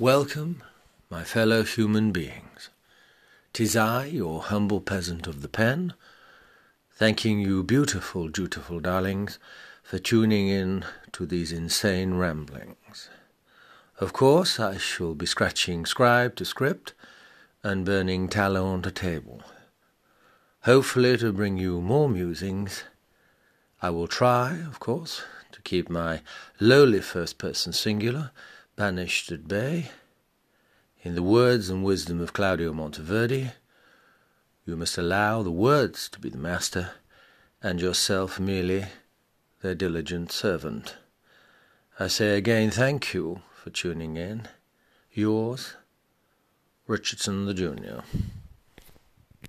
Welcome, my fellow human beings. Tis I, your humble peasant of the pen, thanking you, beautiful, dutiful darlings, for tuning in to these insane ramblings. Of course, I shall be scratching scribe to script and burning tallow on to table. Hopefully, to bring you more musings. I will try, of course, to keep my lowly first person singular banished at bay. In the words and wisdom of Claudio Monteverdi, you must allow the words to be the master, and yourself merely their diligent servant. I say again thank you for tuning in. Yours, Richardson the Junior.